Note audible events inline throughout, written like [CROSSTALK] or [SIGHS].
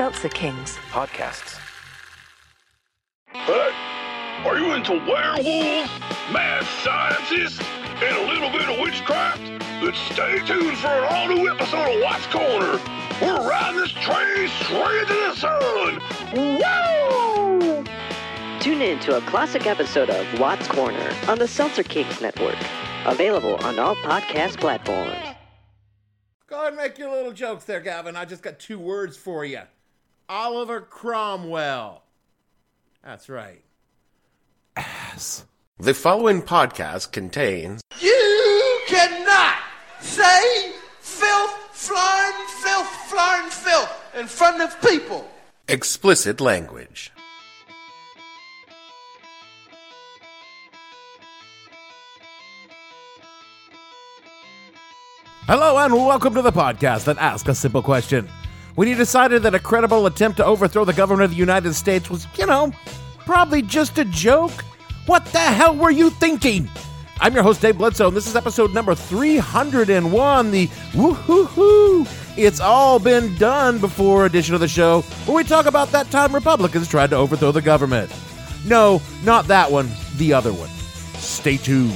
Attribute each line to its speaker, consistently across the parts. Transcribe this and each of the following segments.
Speaker 1: Seltzer Kings.
Speaker 2: Podcasts.
Speaker 3: Hey, are you into werewolves, mad scientists, and a little bit of witchcraft? Then stay tuned for an all-new episode of Watts Corner. We're riding this train straight to the sun. Woo!
Speaker 4: Tune in to a classic episode of Watts Corner on the Seltzer Kings Network. Available on all podcast platforms.
Speaker 5: Go ahead and make your little jokes there, Gavin. I just got two words for you Oliver Cromwell. That's right. Ass.
Speaker 6: The following podcast contains
Speaker 7: You cannot say filth, flying filth, flying filth in front of people.
Speaker 6: explicit language.
Speaker 5: Hello, and welcome to the podcast that asks a simple question. When you decided that a credible attempt to overthrow the government of the United States was, you know, probably just a joke, what the hell were you thinking? I'm your host, Dave Bledsoe, and this is episode number 301, the woo-hoo-hoo, it's all been done before edition of the show, where we talk about that time Republicans tried to overthrow the government. No, not that one, the other one. Stay tuned.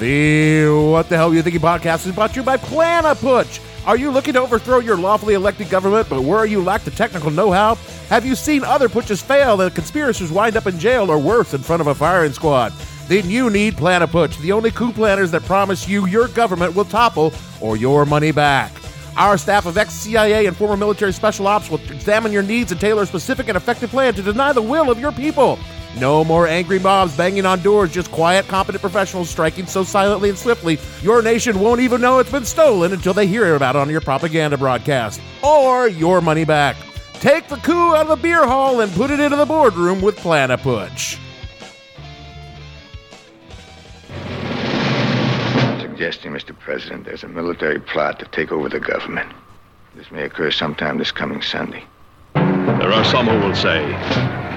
Speaker 5: The What the Hell Are You Thinking podcast is brought to you by Planaputch. Are you looking to overthrow your lawfully elected government, but where you lack the technical know how? Have you seen other putsches fail and conspirators wind up in jail or worse in front of a firing squad? Then you need Planaputch, the only coup planners that promise you your government will topple or your money back. Our staff of ex CIA and former military special ops will examine your needs and tailor a specific and effective plan to deny the will of your people. No more angry mobs banging on doors, just quiet, competent professionals striking so silently and swiftly your nation won't even know it's been stolen until they hear about it on your propaganda broadcast. Or your money back. Take the coup out of the beer hall and put it into the boardroom with Planaputch.
Speaker 8: Suggesting, Mr. President, there's a military plot to take over the government. This may occur sometime this coming Sunday.
Speaker 3: There are some who will say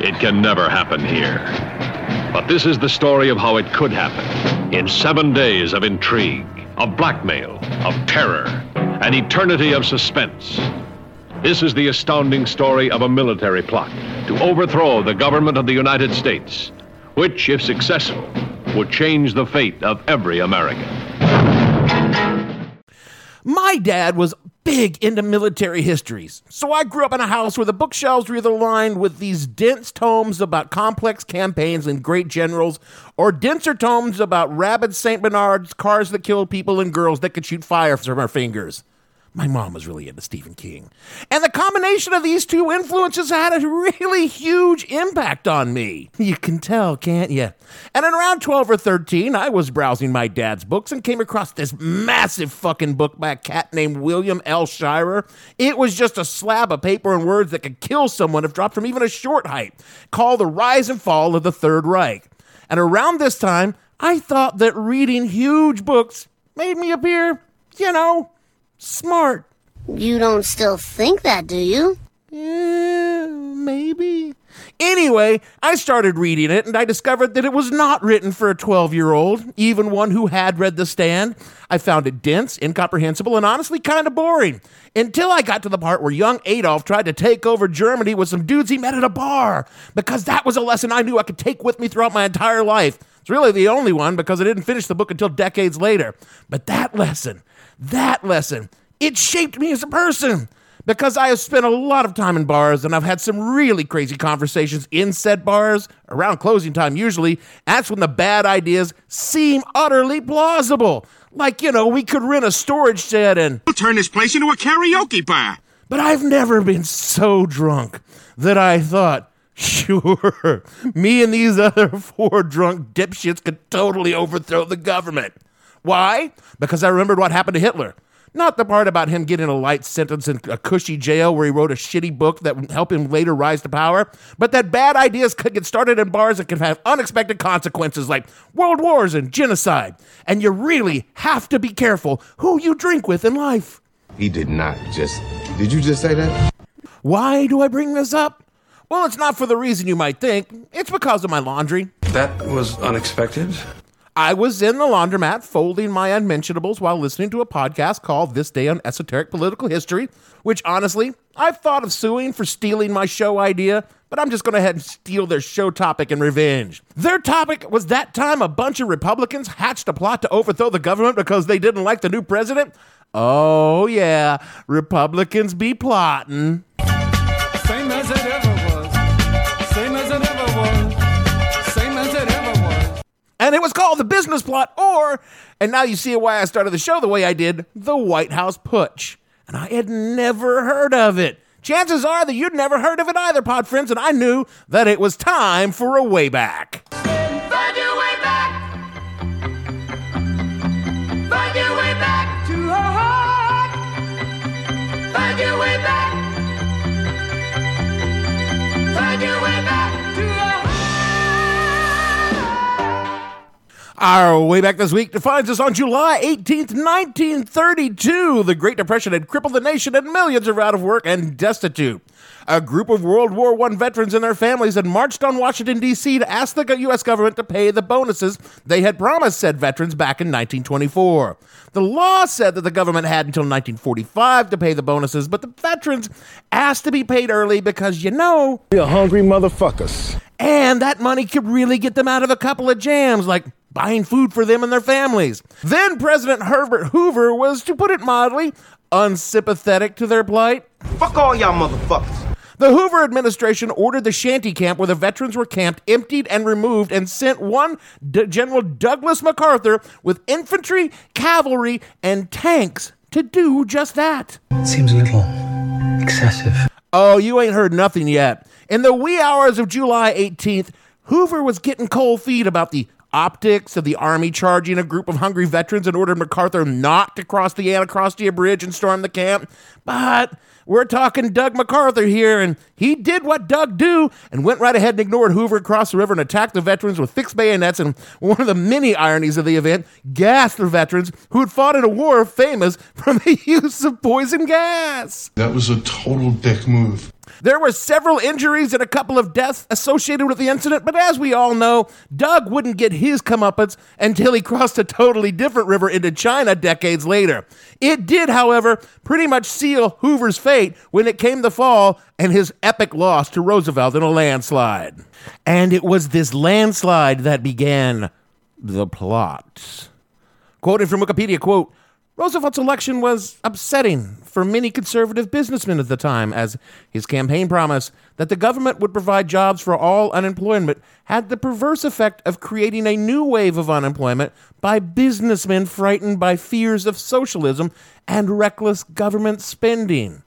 Speaker 3: it can never happen here. But this is the story of how it could happen. In seven days of intrigue, of blackmail, of terror, an eternity of suspense. This is the astounding story of a military plot to overthrow the government of the United States, which, if successful, would change the fate of every American.
Speaker 5: My dad was big into military histories, so I grew up in a house where the bookshelves were either lined with these dense tomes about complex campaigns and great generals, or denser tomes about rabid St. Bernards, cars that killed people, and girls that could shoot fire from her fingers. My mom was really into Stephen King. And the combination of these two influences had a really huge impact on me. You can tell, can't you? And at around 12 or 13, I was browsing my dad's books and came across this massive fucking book by a cat named William L. Shirer. It was just a slab of paper and words that could kill someone if dropped from even a short height, called The Rise and Fall of the Third Reich. And around this time, I thought that reading huge books made me appear, you know, smart.
Speaker 9: You don't still think that, do you?
Speaker 5: Yeah, maybe. Anyway, I started reading it and I discovered that it was not written for a 12 year old, even one who had read The Stand. I found it dense, incomprehensible, and honestly kind of boring. Until I got to the part where young Adolf tried to take over Germany with some dudes he met at a bar, because that was a lesson I knew I could take with me throughout my entire life. It's really the only one because I didn't finish the book until decades later. But that lesson, that lesson, it shaped me as a person because I have spent a lot of time in bars and I've had some really crazy conversations in said bars around closing time usually. That's when the bad ideas seem utterly plausible. Like, you know, we could rent a storage shed and
Speaker 10: We'll turn this place into a karaoke bar.
Speaker 5: but I've never been so drunk that I thought, sure, [LAUGHS] me and these other four drunk dipshits could totally overthrow the government. Why? Because I remembered what happened to Hitler. Not the part about him getting a light sentence in a cushy jail where he wrote a shitty book that would help him later rise to power, but that bad ideas could get started in bars that can have unexpected consequences like world wars and genocide. And you really have to be careful who you drink with in life.
Speaker 11: He did not just. Did you just say that?
Speaker 5: Why do I bring this up? Well, it's not for the reason you might think. It's because of my laundry.
Speaker 12: That was unexpected.
Speaker 5: I was in the laundromat folding my unmentionables while listening to a podcast called This Day on Esoteric Political History, which honestly, I've thought of suing for stealing my show idea, but I'm just going to head and steal their show topic in revenge. Their topic was that time a bunch of Republicans hatched a plot to overthrow the government because they didn't like the new president. Oh, yeah, Republicans be plotting. And it was called the business plot, or, and now you see why I started the show the way I did, the White House Putsch. And I had never heard of it. Chances are that you'd never heard of it either, pod friends, and I knew that it was time for a way back. Our way back this week defines us on July 18th, 1932. The Great Depression had crippled the nation and millions are out of work and destitute. A group of World War I veterans and their families had marched on Washington, D.C. to ask the U.S. government to pay the bonuses they had promised said veterans back in 1924. The law said that the government had until 1945 to pay the bonuses, but the veterans asked to be paid early because, you know,
Speaker 2: We're hungry motherfuckers.
Speaker 5: and that money could really get them out of a couple of jams, like buying food for them and their families. Then President Herbert Hoover was, to put it mildly, unsympathetic to their plight.
Speaker 7: Fuck all y'all motherfuckers.
Speaker 5: The Hoover administration ordered the shanty camp where the veterans were camped emptied and removed and sent one D- General Douglas MacArthur with infantry, cavalry, and tanks to do just that.
Speaker 12: Seems a little excessive.
Speaker 5: Oh, you ain't heard nothing yet. In the wee hours of July 18th, Hoover was getting cold feet about the optics of the Army charging a group of hungry veterans and ordered MacArthur not to cross the Anacostia Bridge and storm the camp. But we're talking Doug MacArthur here, and he did what Doug do and went right ahead and ignored Hoover across the river and attacked the veterans with fixed bayonets. And one of the many ironies of the event, gassed the veterans who had fought in a war famous [LAUGHS] for the use of poison gas.
Speaker 13: That was a total dick move.
Speaker 5: There were several injuries and a couple of deaths associated with the incident, but as we all know, Doug wouldn't get his comeuppance until he crossed a totally different river into China decades later. It did, however, pretty much seal Hoover's fate when it came the fall and his epic loss to Roosevelt in a landslide. And it was this landslide that began the plot. Quoted from Wikipedia, quote, Roosevelt's election was upsetting for many conservative businessmen at the time, as his campaign promise that the government would provide jobs for all unemployment had the perverse effect of creating a new wave of unemployment by businessmen frightened by fears of socialism and reckless government spending.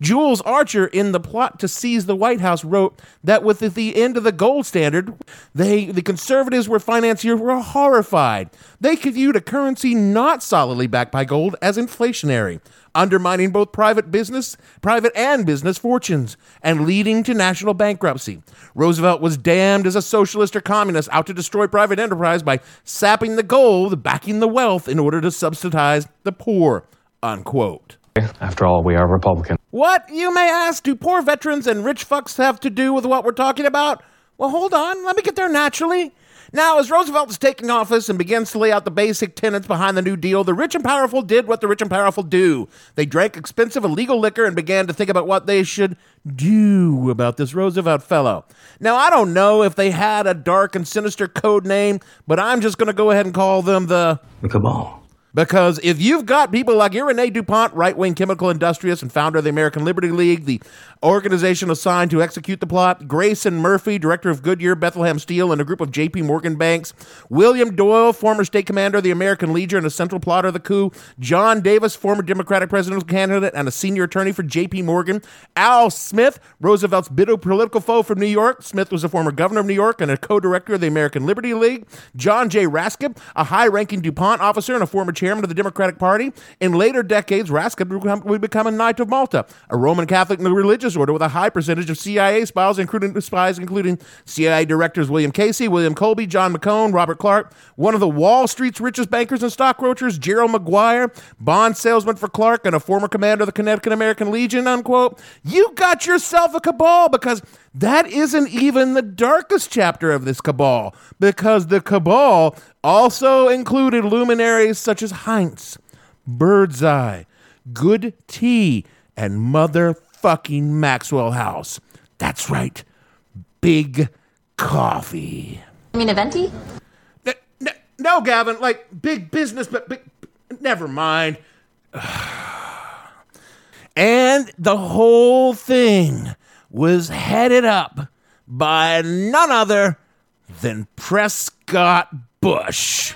Speaker 5: Jules Archer, in the plot to seize the White House, wrote that with the end of the gold standard, they the conservatives were financiers were horrified. They viewed a currency not solidly backed by gold as inflationary, undermining both private business, private and business fortunes, and leading to national bankruptcy. Roosevelt was damned as a socialist or communist out to destroy private enterprise by sapping the gold, backing the wealth in order to subsidize the poor. Unquote.
Speaker 14: After all, we are Republican.
Speaker 5: What, you may ask, do poor veterans and rich fucks have to do with what we're talking about? Well, hold on, let me get there naturally. Now, as Roosevelt was taking office and begins to lay out the basic tenets behind the New Deal, the rich and powerful did what the rich and powerful do. They drank expensive illegal liquor and began to think about what they should do about this Roosevelt fellow. Now, I don't know if they had a dark and sinister code name, but I'm just going to go ahead and call them the
Speaker 12: The cabal.
Speaker 5: Because if you've got people like Irene DuPont, right wing chemical industrialist and founder of the American Liberty League, the organization assigned to execute the plot, Grayson Murphy, director of Goodyear Bethlehem Steel, and a group of JP Morgan banks, William Doyle, former state commander of the American Legion and a central plotter of the coup, John Davis, former Democratic presidential candidate and a senior attorney for JP Morgan, Al Smith, Roosevelt's bitter political foe from New York. Smith was a former governor of New York and a co director of the American Liberty League, John J. Raskip, a high ranking DuPont officer and a former chairman of the Democratic Party. In later decades, become, would become a Knight of Malta, a Roman Catholic religious order with a high percentage of CIA spies, including spies, including CIA directors William Casey, William Colby, John McCone, Robert Clark, one of the Wall Street's richest bankers and stockbrokers, Gerald McGuire, bond salesman for Clark, and a former commander of the Connecticut American Legion, unquote. You got yourself a cabal because that isn't even the darkest chapter of this cabal, because the cabal also included luminaries such as Heinz, Birdseye, Good Tea, and motherfucking Maxwell House. That's right, Big Coffee.
Speaker 15: You mean a venti?
Speaker 5: N- n- no, Gavin, like big business, but big. Never mind. [SIGHS] and the whole thing was headed up by none other than Prescott Bush.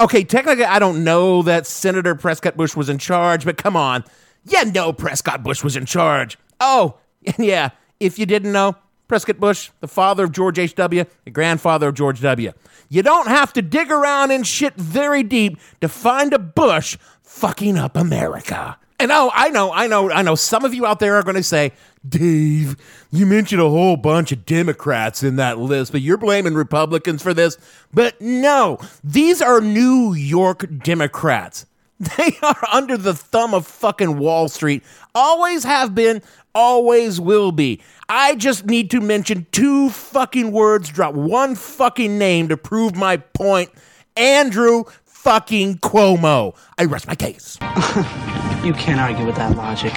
Speaker 5: Okay, technically, I don't know that Senator Prescott Bush was in charge, but come on. Yeah, no, Prescott Bush was in charge. Oh, [LAUGHS] yeah, if you didn't know, Prescott Bush, the father of George H.W., the grandfather of George W. You don't have to dig around in shit very deep to find a Bush fucking up America. And oh, I know, I know, I know some of you out there are going to say, Dave, you mentioned a whole bunch of Democrats in that list, but you're blaming Republicans for this. But no, these are New York Democrats. [LAUGHS] They are under the thumb of fucking Wall Street. Always have been, always will be. I just need to mention two fucking words, drop one fucking name to prove my point. Andrew fucking Cuomo. I rest my case. [LAUGHS]
Speaker 12: you can't argue with that logic.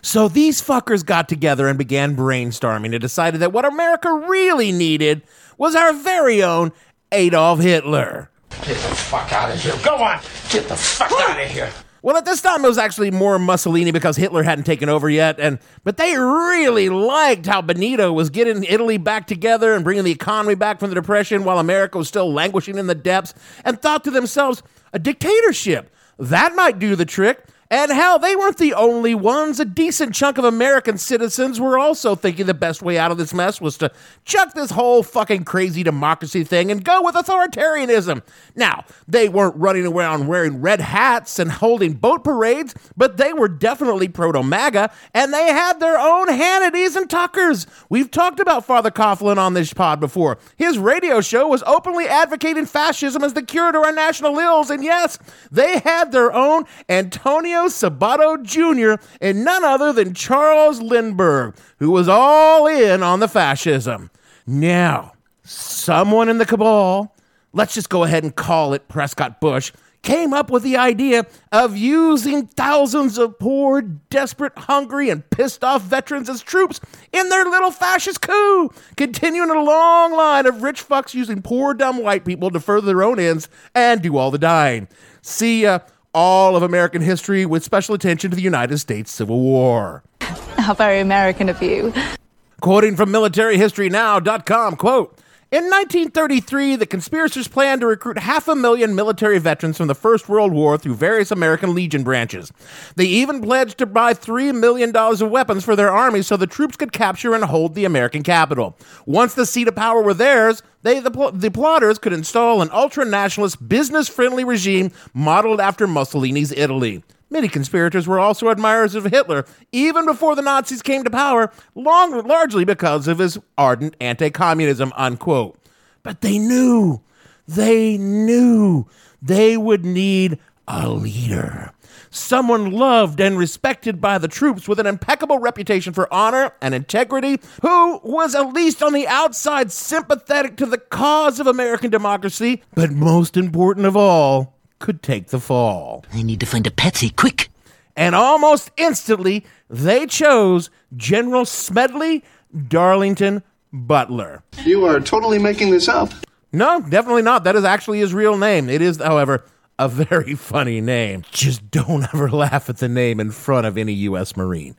Speaker 5: So these fuckers got together and began brainstorming and decided that what America really needed was our very own Adolf Hitler.
Speaker 7: Get the fuck out of here. Go on. Get the fuck out of here.
Speaker 5: Well, at this time it was actually more Mussolini because Hitler hadn't taken over yet, and but they really liked how Benito was getting Italy back together and bringing the economy back from the depression while America was still languishing in the depths, and thought to themselves, a dictatorship that might do the trick. And hell, they weren't the only ones. A decent chunk of American citizens were also thinking the best way out of this mess was to chuck this whole fucking crazy democracy thing and go with authoritarianism. Now, they weren't running around wearing red hats and holding boat parades, but they were definitely proto MAGA, and they had their own Hannitys and Tuckers. We've talked about Father Coughlin on this pod before. His radio show was openly advocating fascism as the cure to our national ills, and yes, they had their own Antonio Sabato Jr. and none other than Charles Lindbergh, who was all in on the fascism. Now, someone in the cabal, let's just go ahead and call it Prescott Bush, came up with the idea of using thousands of poor, desperate, hungry, and pissed off veterans as troops in their little fascist coup, continuing a long line of rich fucks using poor, dumb white people to further their own ends and do all the dying. See, uh, all of American history with special attention to the United States Civil War.
Speaker 15: How very American of you.
Speaker 5: Quoting from militaryhistorynow.com, quote, in 1933, the conspirators planned to recruit half a million military veterans from the First World War through various American Legion branches. They even pledged to buy $3 million of weapons for their army so the troops could capture and hold the American capital. Once the seat of power were theirs, they, the, pl- the plotters could install an ultra nationalist, business friendly regime modeled after Mussolini's Italy. Many conspirators were also admirers of Hitler, even before the Nazis came to power, long, largely because of his ardent anti communism, unquote. But they knew, they knew they would need a leader. Someone loved and respected by the troops with an impeccable reputation for honor and integrity, who was at least on the outside sympathetic to the cause of American democracy, but most important of all, could take the fall.
Speaker 16: I need to find a patsy, quick.
Speaker 5: And almost instantly, they chose General Smedley Darlington Butler.
Speaker 17: You are totally making this up.
Speaker 5: No, definitely not. That is actually his real name. It is, however, a very [LAUGHS] funny name. Just don't ever [LAUGHS] laugh at the name in front of any U.S. Marine.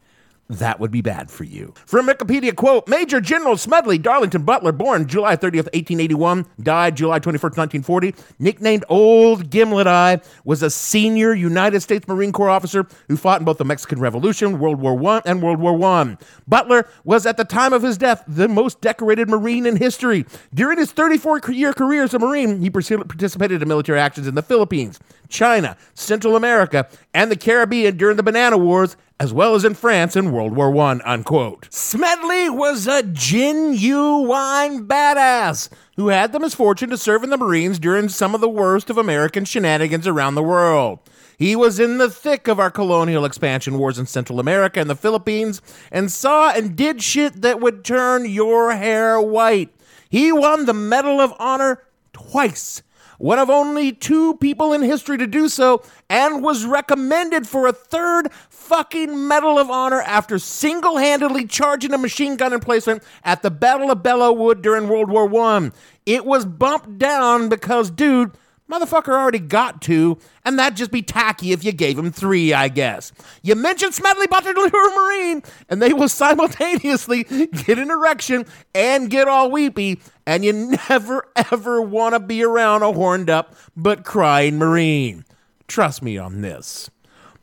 Speaker 5: That would be bad for you. From Wikipedia quote, Major General Smedley Darlington Butler, born July 30th, 1881, died July 21st, 1940, nicknamed Old Gimlet Eye, was a senior United States Marine Corps officer who fought in both the Mexican Revolution, World War I, and World War I. Butler was at the time of his death the most decorated Marine in history. During his 34-year career as a Marine, he participated in military actions in the Philippines, China, Central America, and the Caribbean during the Banana Wars, as well as in France in World War I, unquote. Smedley was a genuine badass who had the misfortune to serve in the Marines during some of the worst of American shenanigans around the world. He was in the thick of our colonial expansion wars in Central America and the Philippines and saw and did shit that would turn your hair white. He won the Medal of Honor twice one of only two people in history to do so, and was recommended for a third fucking Medal of Honor after single handedly charging a machine gun emplacement at the Battle of Belleau Wood during World War I. It was bumped down because, dude, Motherfucker already got two, and that'd just be tacky if you gave him three, I guess. You mentioned Smedley a Marine, and they will [LAUGHS] simultaneously get an erection and get all weepy, and you [LAUGHS] never ever want to be around a horned up but crying Marine. Trust me on this.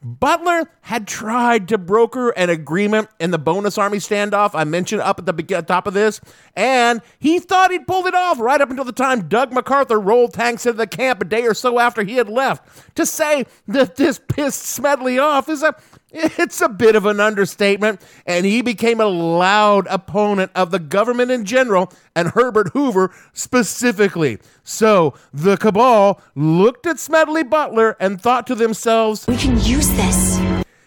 Speaker 5: Butler had tried to broker an agreement in the bonus army standoff I mentioned up at the top of this, and he thought he'd pulled it off right up until the time Doug MacArthur rolled tanks into the camp a day or so after he had left. To say that this pissed Smedley off is a it's a bit of an understatement, and he became a loud opponent of the government in general and Herbert Hoover specifically. So the cabal looked at Smedley Butler and thought to themselves,
Speaker 18: We can use this.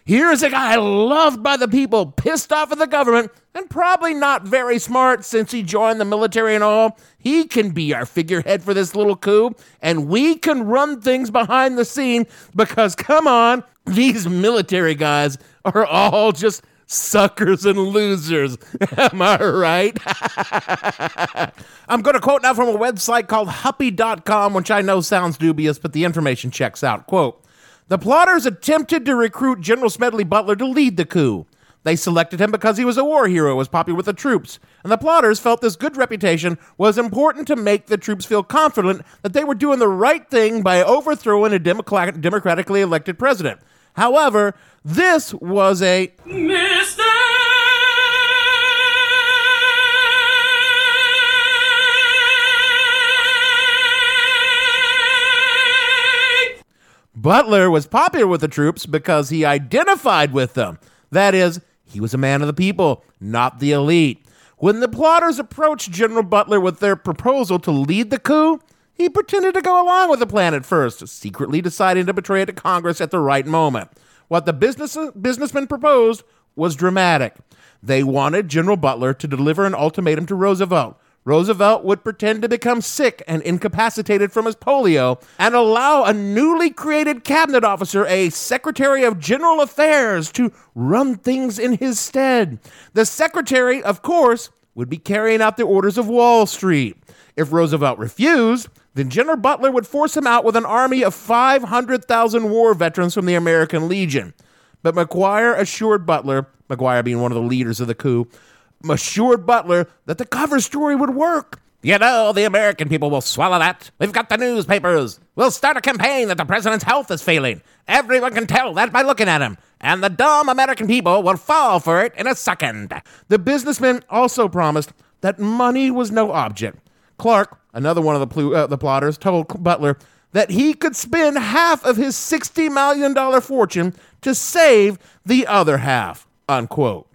Speaker 5: Here's a guy loved by the people, pissed off at the government, and probably not very smart since he joined the military and all. He can be our figurehead for this little coup, and we can run things behind the scene because, come on, these military guys are all just suckers and losers. [LAUGHS] Am I right? [LAUGHS] I'm going to quote now from a website called Huppy.com, which I know sounds dubious, but the information checks out. Quote The plotters attempted to recruit General Smedley Butler to lead the coup. They selected him because he was a war hero, was popular with the troops, and the plotters felt this good reputation was important to make the troops feel confident that they were doing the right thing by overthrowing a democratically elected president. However, this was a
Speaker 19: Mistake!
Speaker 5: Butler was popular with the troops because he identified with them. That is, he was a man of the people, not the elite. When the plotters approached General Butler with their proposal to lead the coup, he pretended to go along with the plan at first, secretly deciding to betray it to Congress at the right moment. What the business, businessmen proposed was dramatic. They wanted General Butler to deliver an ultimatum to Roosevelt. Roosevelt would pretend to become sick and incapacitated from his polio and allow a newly created cabinet officer, a Secretary of General Affairs, to run things in his stead. The secretary, of course, would be carrying out the orders of Wall Street. If Roosevelt refused, then General Butler would force him out with an army of 500,000 war veterans from the American Legion. But McGuire assured Butler, McGuire being one of the leaders of the coup, assured Butler that the cover story would work. You know, the American people will swallow that. We've got the newspapers. We'll start a campaign that the president's health is failing. Everyone can tell that by looking at him. And the dumb American people will fall for it in a second. The businessman also promised that money was no object. Clark, another one of the, pl- uh, the plotters, told Butler that he could spend half of his $60 million fortune to save the other half, unquote.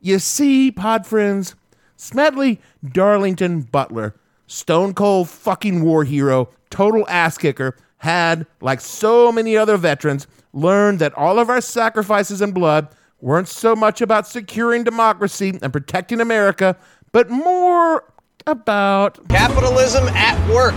Speaker 5: You see, pod friends, Smedley Darlington Butler, stone cold fucking war hero, total ass kicker, had, like so many other veterans, learned that all of our sacrifices and blood weren't so much about securing democracy and protecting America, but more about
Speaker 20: capitalism at work.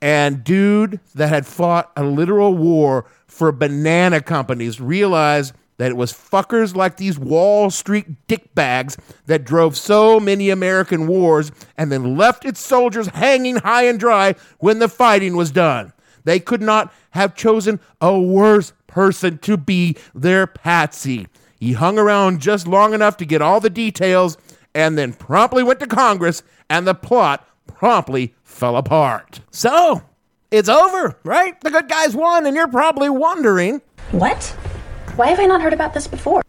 Speaker 5: And dude that had fought a literal war for banana companies realized that it was fuckers like these Wall Street dickbags that drove so many American wars and then left its soldiers hanging high and dry when the fighting was done. They could not have chosen a worse person to be their patsy. He hung around just long enough to get all the details and then promptly went to Congress, and the plot promptly fell apart. So, it's over, right? The good guys won, and you're probably wondering
Speaker 18: What? Why have I not heard about this before?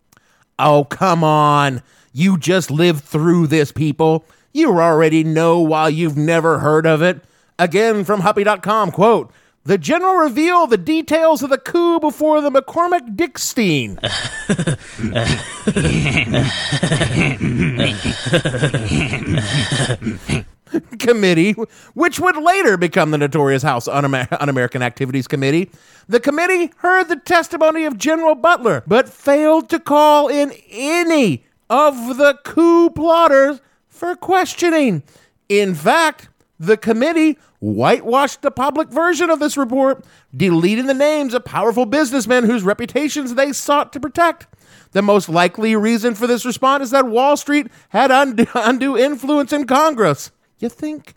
Speaker 5: Oh, come on. You just lived through this, people. You already know why you've never heard of it. Again, from Huppy.com, quote, the general reveal the details of the coup before the McCormick Dickstein. [LAUGHS] Committee, which would later become the notorious House Un American Activities Committee. The committee heard the testimony of General Butler, but failed to call in any of the coup plotters for questioning. In fact, the committee whitewashed the public version of this report, deleting the names of powerful businessmen whose reputations they sought to protect. The most likely reason for this response is that Wall Street had undue, [LAUGHS] undue influence in Congress. You think?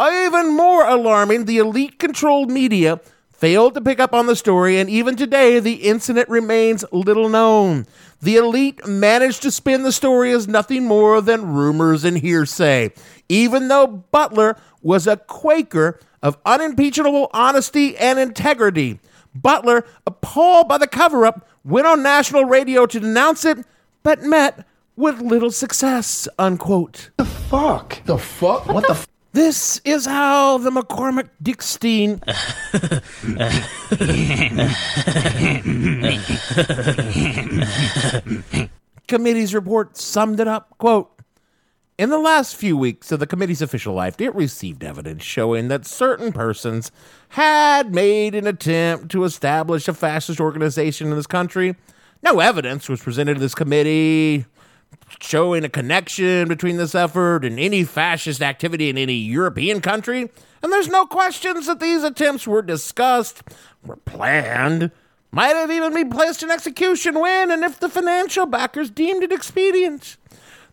Speaker 5: Even more alarming, the elite controlled media failed to pick up on the story, and even today, the incident remains little known. The elite managed to spin the story as nothing more than rumors and hearsay, even though Butler was a Quaker of unimpeachable honesty and integrity. Butler, appalled by the cover up, went on national radio to denounce it, but met with little success. Unquote.
Speaker 11: The fuck? The fuck? What the? F-
Speaker 5: this is how the McCormick Dickstein committee's report summed it up. Quote in the last few weeks of the committee's official life, it received evidence showing that certain persons had made an attempt to establish a fascist organization in this country. No evidence was presented to this committee showing a connection between this effort and any fascist activity in any European country. And there's no questions that these attempts were discussed, were planned, might have even been placed in execution when and if the financial backers deemed it expedient.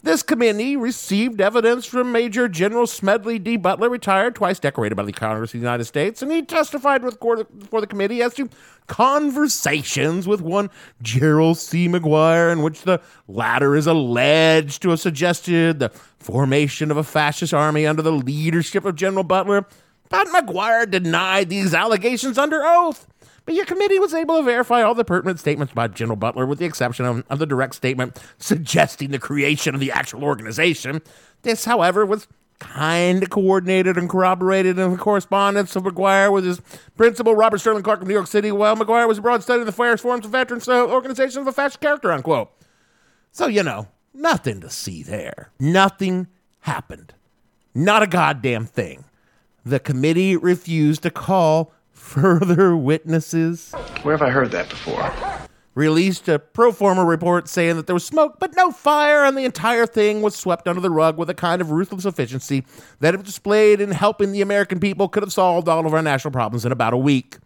Speaker 5: This committee received evidence from Major General Smedley D. Butler, retired, twice decorated by the Congress of the United States, and he testified before the committee as to conversations with one Gerald C. McGuire, in which the latter is alleged to have suggested the formation of a fascist army under the leadership of General Butler. But McGuire denied these allegations under oath. But your committee was able to verify all the pertinent statements by General Butler, with the exception of, of the direct statement suggesting the creation of the actual organization. This, however, was kind of coordinated and corroborated in the correspondence of McGuire with his principal, Robert Sterling Clark of New York City, while McGuire was abroad studying the various forms of veterans organizations of a fascist character, unquote. So, you know, nothing to see there. Nothing happened. Not a goddamn thing. The committee refused to call further witnesses.
Speaker 8: Where have I heard that before?
Speaker 5: Released a pro forma report saying that there was smoke but no fire, and the entire thing was swept under the rug with a kind of ruthless efficiency that, if displayed in helping the American people, could have solved all of our national problems in about a week.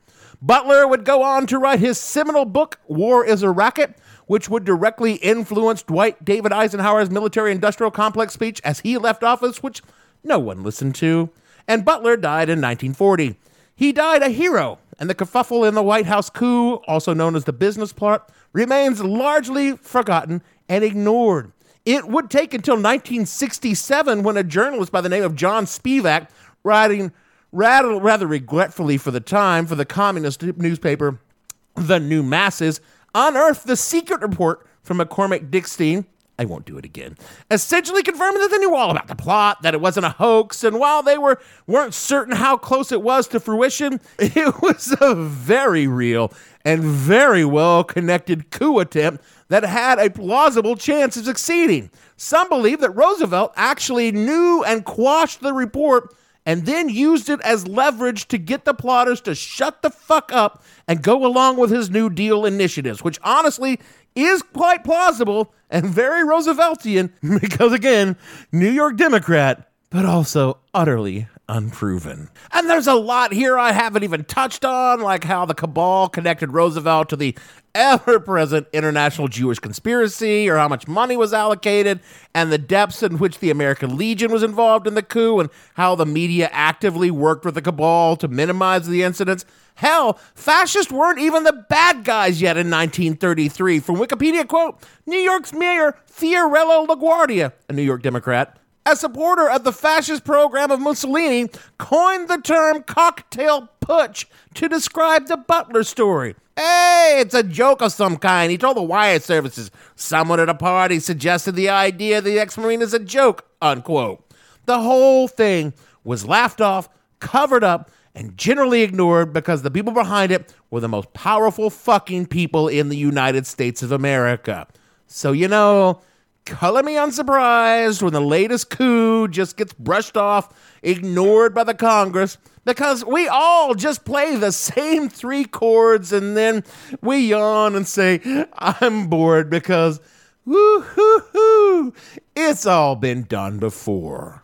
Speaker 5: Butler would go on to write his seminal book, War is a Racket, which would directly influence Dwight David Eisenhower's military industrial complex speech as he left office, which no one listened to. And Butler died in 1940. He died a hero, and the kerfuffle in the White House coup, also known as the business plot, remains largely forgotten and ignored. It would take until 1967 when a journalist by the name of John Spivak, writing rather, rather regretfully for the time for the communist newspaper The New Masses, unearthed the secret report from McCormick Dickstein I won't do it again. Essentially confirming that they knew all about the plot, that it wasn't a hoax, and while they were weren't certain how close it was to fruition, [LAUGHS] it was a very real and very well connected coup attempt that had a plausible chance of succeeding. Some believe that Roosevelt actually knew and quashed the report and then used it as leverage to get the plotters to shut the fuck up and go along with his New Deal initiatives, which honestly is quite plausible and very Rooseveltian [LAUGHS] because, again, New York Democrat, but also utterly unproven. And there's a lot here I haven't even touched on, like how the cabal connected Roosevelt to the ever present international Jewish conspiracy, or how much money was allocated, and the depths in which the American Legion was involved in the coup, and how the media actively worked with the cabal to minimize the incidents. Hell, fascists weren't even the bad guys yet in 1933. From Wikipedia quote, New York's mayor Fiorello LaGuardia, a New York Democrat, a supporter of the fascist program of Mussolini, coined the term cocktail putsch to describe the Butler story. Hey, it's a joke of some kind. He told the wire services. Someone at a party suggested the idea the ex-marine is a joke, unquote. The whole thing was laughed off, covered up, and generally ignored because the people behind it were the most powerful fucking people in the United States of America. So, you know, color me unsurprised when the latest coup just gets brushed off, ignored by the Congress, because we all just play the same three chords and then we yawn and say, I'm bored because woo hoo hoo, it's all been done before.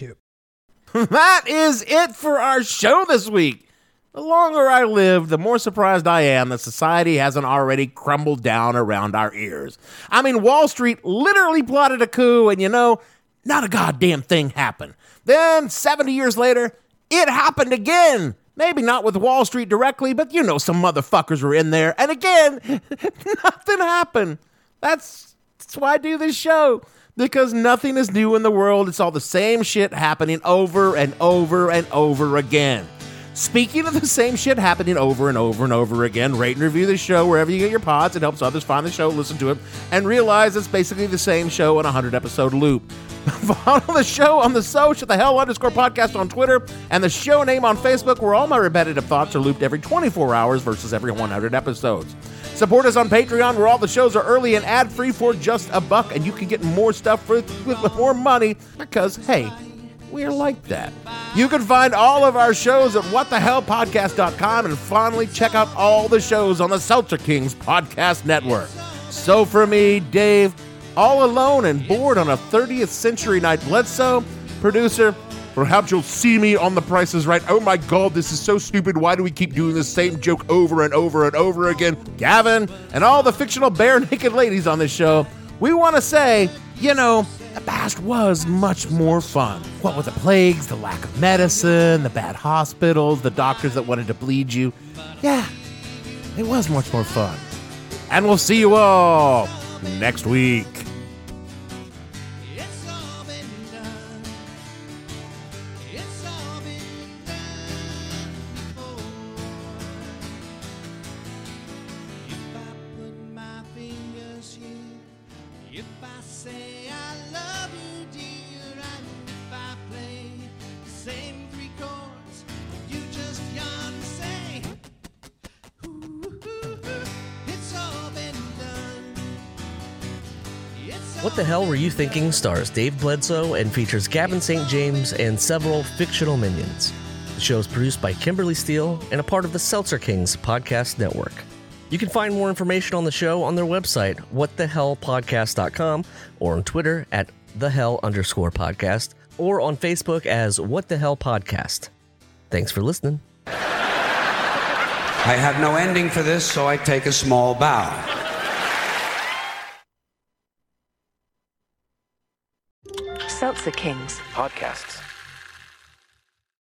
Speaker 5: That is it for our show this week. The longer I live, the more surprised I am that society hasn't already crumbled down around our ears. I mean, Wall Street literally plotted a coup, and you know, not a goddamn thing happened. Then, 70 years later, it happened again. Maybe not with Wall Street directly, but you know, some motherfuckers were in there. And again, [LAUGHS] nothing happened. That's, that's why I do this show because nothing is new in the world. It's all the same shit happening over and over and over again. Speaking of the same shit happening over and over and over again, rate and review the show wherever you get your pods. It helps others find the show, listen to it, and realize it's basically the same show in a 100 episode loop. [LAUGHS] Follow the show on the social, the hell underscore podcast on Twitter, and the show name on Facebook, where all my repetitive thoughts are looped every 24 hours versus every 100 episodes. Support us on Patreon, where all the shows are early and ad free for just a buck, and you can get more stuff for, [LAUGHS] with more money because, hey, we're like that. You can find all of our shows at whatthehellpodcast.com and finally check out all the shows on the Seltzer Kings Podcast Network. So for me, Dave, all alone and bored on a 30th century night Bledsoe, producer, Perhaps you'll see me on The Price is Right. Oh my god, this is so stupid. Why do we keep doing the same joke over and over and over again? Gavin and all the fictional bare [LAUGHS] naked ladies on this show, we want to say, you know, the past was much more fun. What with the plagues, the lack of medicine, the bad hospitals, the doctors that wanted to bleed you. Yeah, it was much more fun. And we'll see you all next week.
Speaker 20: What the Hell Were You Thinking stars Dave Bledsoe and features Gavin St. James and several fictional minions. The show is produced by Kimberly Steele and a part of the Seltzer Kings podcast network. You can find more information on the show on their website, whatthehellpodcast.com, or on Twitter at thehell underscore podcast, or on Facebook as What the Hell Podcast. Thanks for listening.
Speaker 21: I have no ending for this, so I take a small bow.
Speaker 22: Seltzer Kings.
Speaker 6: Podcasts.